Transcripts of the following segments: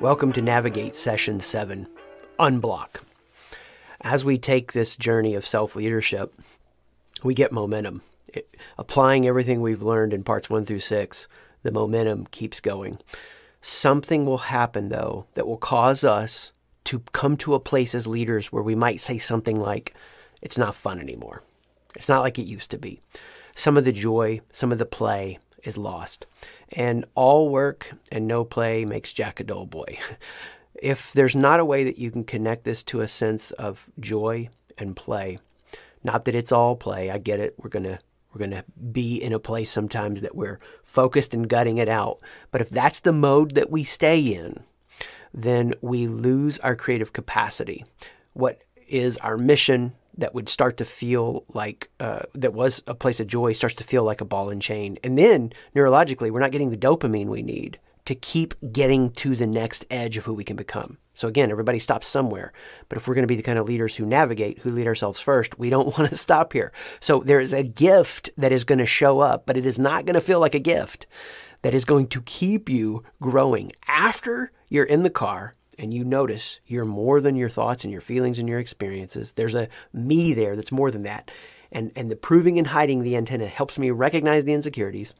Welcome to Navigate Session 7 Unblock. As we take this journey of self leadership, we get momentum. It, applying everything we've learned in parts 1 through 6, the momentum keeps going. Something will happen, though, that will cause us to come to a place as leaders where we might say something like, It's not fun anymore. It's not like it used to be. Some of the joy, some of the play is lost. And all work and no play makes Jack a dull boy. If there's not a way that you can connect this to a sense of joy and play, not that it's all play, I get it. We're going to we're going to be in a place sometimes that we're focused and gutting it out. But if that's the mode that we stay in, then we lose our creative capacity. What is our mission that would start to feel like uh, that was a place of joy starts to feel like a ball and chain. And then neurologically, we're not getting the dopamine we need to keep getting to the next edge of who we can become. So again, everybody stops somewhere. But if we're going to be the kind of leaders who navigate, who lead ourselves first, we don't want to stop here. So there is a gift that is going to show up, but it is not going to feel like a gift that is going to keep you growing after you're in the car and you notice you're more than your thoughts and your feelings and your experiences. There's a me there that's more than that. And, and the proving and hiding the antenna helps me recognize the insecurities.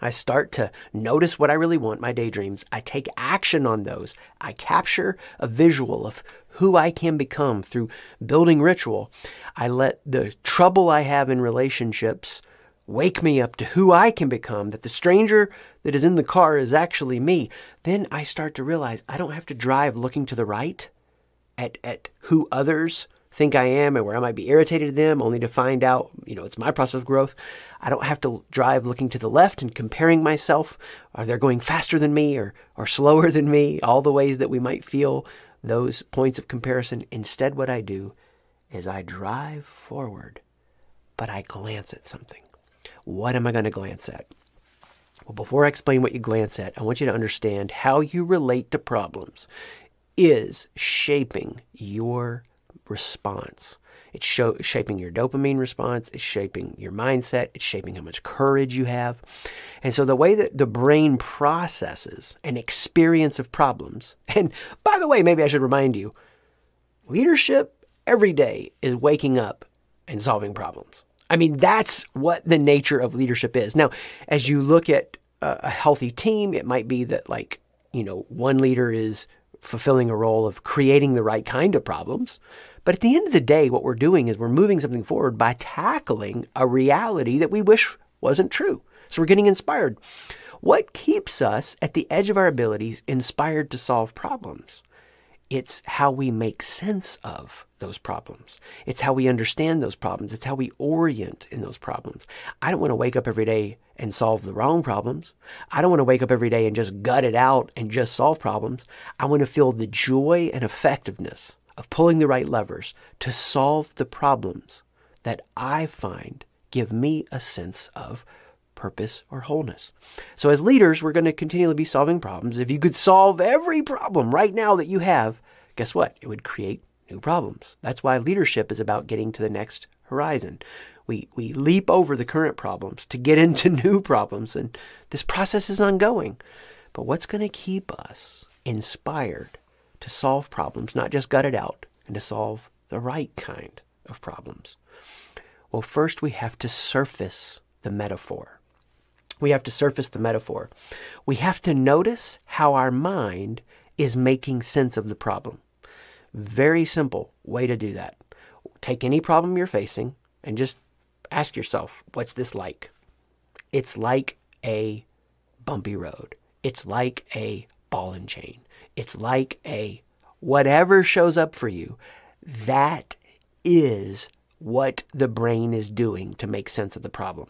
I start to notice what I really want, my daydreams. I take action on those. I capture a visual of who I can become through building ritual. I let the trouble I have in relationships wake me up to who I can become, that the stranger that is in the car is actually me, then I start to realize I don't have to drive looking to the right at, at who others think I am and where I might be irritated at them, only to find out, you know, it's my process of growth. I don't have to drive looking to the left and comparing myself. Are they going faster than me or, or slower than me? All the ways that we might feel those points of comparison. Instead, what I do is I drive forward, but I glance at something. What am I going to glance at? Well, before I explain what you glance at, I want you to understand how you relate to problems is shaping your response. It's show, shaping your dopamine response. It's shaping your mindset. It's shaping how much courage you have. And so the way that the brain processes an experience of problems, and by the way, maybe I should remind you, leadership every day is waking up and solving problems. I mean, that's what the nature of leadership is. Now, as you look at uh, a healthy team, it might be that, like, you know, one leader is fulfilling a role of creating the right kind of problems. But at the end of the day, what we're doing is we're moving something forward by tackling a reality that we wish wasn't true. So we're getting inspired. What keeps us at the edge of our abilities inspired to solve problems? It's how we make sense of those problems. It's how we understand those problems. It's how we orient in those problems. I don't want to wake up every day and solve the wrong problems. I don't want to wake up every day and just gut it out and just solve problems. I want to feel the joy and effectiveness of pulling the right levers to solve the problems that I find give me a sense of purpose or wholeness. So, as leaders, we're going to continually be solving problems. If you could solve every problem right now that you have, guess what? It would create new problems. That's why leadership is about getting to the next horizon. We, we leap over the current problems to get into new problems, and this process is ongoing. But what's going to keep us inspired to solve problems, not just gut it out, and to solve the right kind of problems? Well, first we have to surface the metaphor. We have to surface the metaphor. We have to notice how our mind is making sense of the problem. Very simple way to do that. Take any problem you're facing and just ask yourself, what's this like? It's like a bumpy road. It's like a ball and chain. It's like a whatever shows up for you. That is what the brain is doing to make sense of the problem.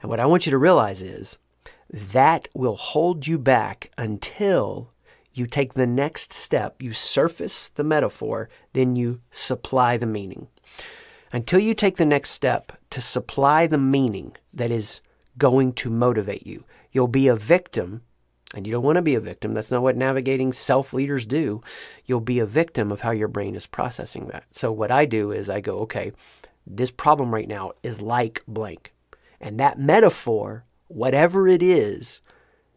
And what I want you to realize is that will hold you back until you take the next step, you surface the metaphor, then you supply the meaning. Until you take the next step to supply the meaning that is going to motivate you, you'll be a victim, and you don't want to be a victim. That's not what navigating self leaders do. You'll be a victim of how your brain is processing that. So, what I do is I go, okay, this problem right now is like blank. And that metaphor, whatever it is,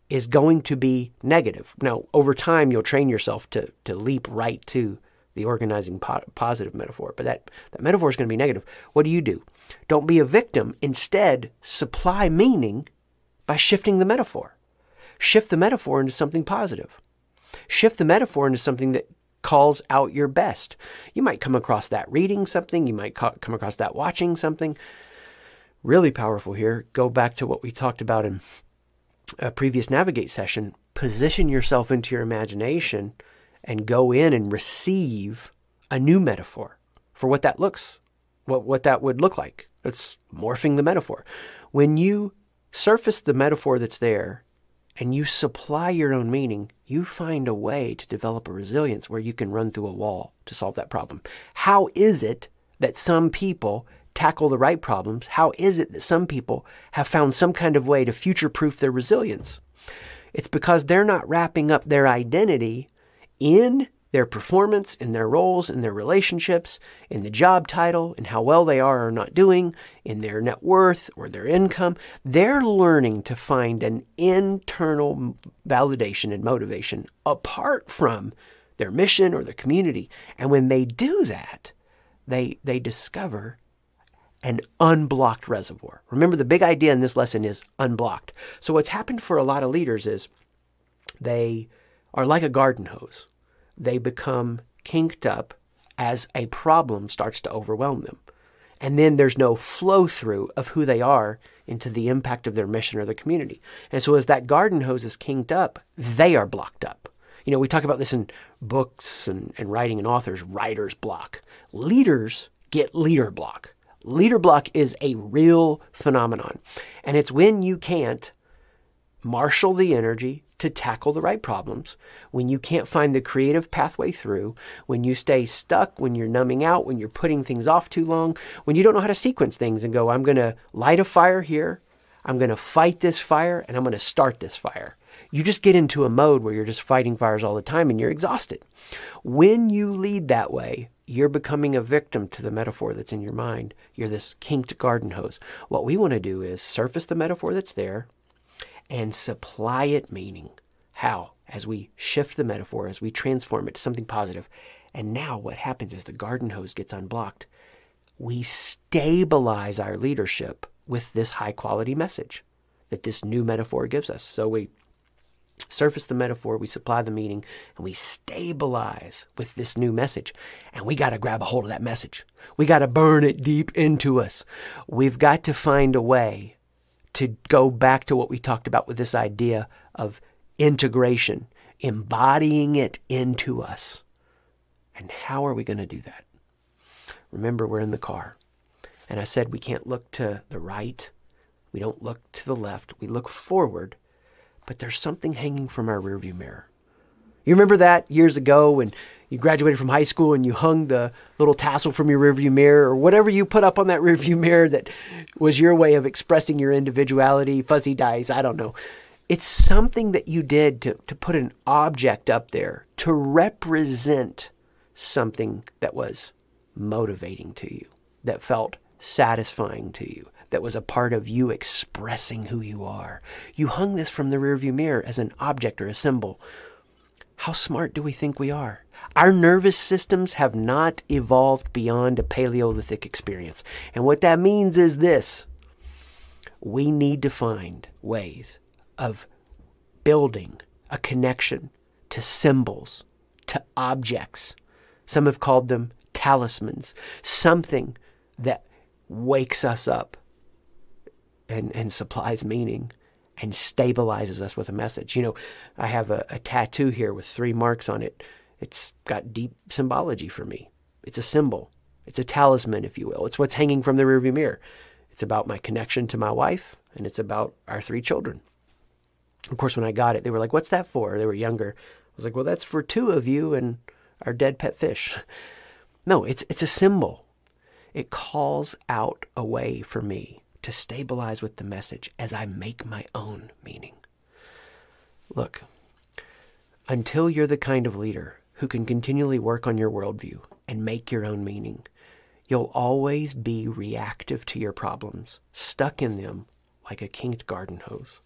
is going to be negative. Now, over time, you'll train yourself to, to leap right to the organizing po- positive metaphor, but that, that metaphor is going to be negative. What do you do? Don't be a victim. Instead, supply meaning by shifting the metaphor. Shift the metaphor into something positive. Shift the metaphor into something that calls out your best. You might come across that reading something, you might come across that watching something. Really powerful here. Go back to what we talked about in a previous Navigate session. Position yourself into your imagination and go in and receive a new metaphor for what that looks, what, what that would look like. It's morphing the metaphor. When you surface the metaphor that's there and you supply your own meaning, you find a way to develop a resilience where you can run through a wall to solve that problem. How is it that some people tackle the right problems? How is it that some people have found some kind of way to future proof their resilience? It's because they're not wrapping up their identity in their performance, in their roles, in their relationships, in the job title, in how well they are or not doing, in their net worth or their income. They're learning to find an internal validation and motivation apart from their mission or their community. And when they do that, they, they discover an unblocked reservoir. Remember, the big idea in this lesson is unblocked. So, what's happened for a lot of leaders is they are like a garden hose they become kinked up as a problem starts to overwhelm them. And then there's no flow through of who they are into the impact of their mission or the community. And so as that garden hose is kinked up, they are blocked up. You know, we talk about this in books and, and writing and authors, writer's block. Leaders get leader block. Leader block is a real phenomenon. And it's when you can't marshal the energy to tackle the right problems, when you can't find the creative pathway through, when you stay stuck, when you're numbing out, when you're putting things off too long, when you don't know how to sequence things and go, I'm going to light a fire here, I'm going to fight this fire, and I'm going to start this fire. You just get into a mode where you're just fighting fires all the time and you're exhausted. When you lead that way, you're becoming a victim to the metaphor that's in your mind. You're this kinked garden hose. What we want to do is surface the metaphor that's there, and supply it meaning. How? As we shift the metaphor, as we transform it to something positive. And now what happens is the garden hose gets unblocked. We stabilize our leadership with this high quality message that this new metaphor gives us. So we surface the metaphor, we supply the meaning, and we stabilize with this new message. And we got to grab a hold of that message. We got to burn it deep into us. We've got to find a way to go back to what we talked about with this idea of integration, embodying it into us. And how are we going to do that? Remember, we're in the car. And I said we can't look to the right. We don't look to the left. We look forward. But there's something hanging from our rearview mirror. You remember that years ago when you graduated from high school and you hung the little tassel from your rearview mirror or whatever you put up on that rearview mirror that was your way of expressing your individuality, fuzzy dice, I don't know. It's something that you did to, to put an object up there to represent something that was motivating to you, that felt satisfying to you, that was a part of you expressing who you are. You hung this from the rearview mirror as an object or a symbol how smart do we think we are? Our nervous systems have not evolved beyond a Paleolithic experience. And what that means is this we need to find ways of building a connection to symbols, to objects. Some have called them talismans, something that wakes us up and, and supplies meaning and stabilizes us with a message. You know, I have a, a tattoo here with three marks on it. It's got deep symbology for me. It's a symbol. It's a talisman, if you will. It's what's hanging from the rearview mirror. It's about my connection to my wife, and it's about our three children. Of course, when I got it, they were like, "What's that for?" They were younger. I was like, "Well, that's for two of you and our dead pet fish." No, it's it's a symbol. It calls out a way for me to stabilize with the message as I make my own meaning. Look, until you're the kind of leader who can continually work on your worldview and make your own meaning, you'll always be reactive to your problems, stuck in them like a kinked garden hose.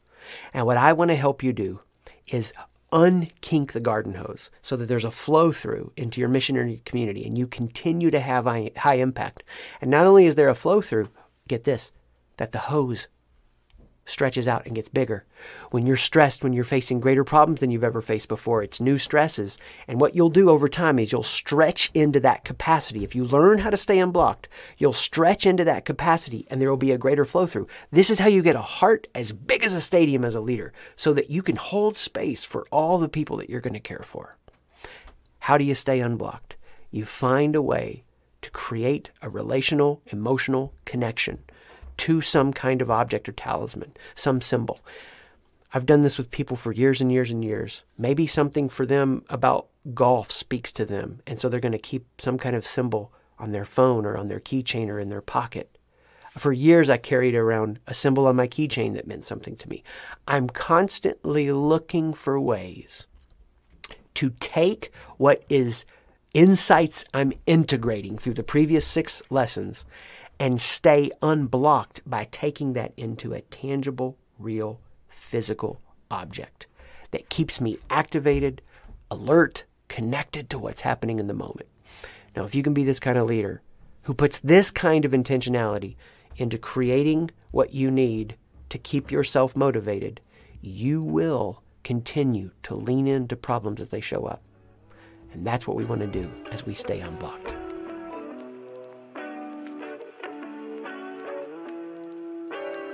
And what I want to help you do is unkink the garden hose so that there's a flow through into your mission and your community and you continue to have high, high impact. And not only is there a flow through, get this, that the hose stretches out and gets bigger. When you're stressed, when you're facing greater problems than you've ever faced before, it's new stresses. And what you'll do over time is you'll stretch into that capacity. If you learn how to stay unblocked, you'll stretch into that capacity and there will be a greater flow through. This is how you get a heart as big as a stadium as a leader so that you can hold space for all the people that you're going to care for. How do you stay unblocked? You find a way to create a relational, emotional connection to some kind of object or talisman, some symbol. I've done this with people for years and years and years. Maybe something for them about golf speaks to them, and so they're going to keep some kind of symbol on their phone or on their keychain or in their pocket. For years, I carried around a symbol on my keychain that meant something to me. I'm constantly looking for ways to take what is insights I'm integrating through the previous six lessons and stay unblocked by taking that into a tangible, real, physical object that keeps me activated, alert, connected to what's happening in the moment. Now, if you can be this kind of leader who puts this kind of intentionality into creating what you need to keep yourself motivated, you will continue to lean into problems as they show up. And that's what we want to do as we stay unblocked.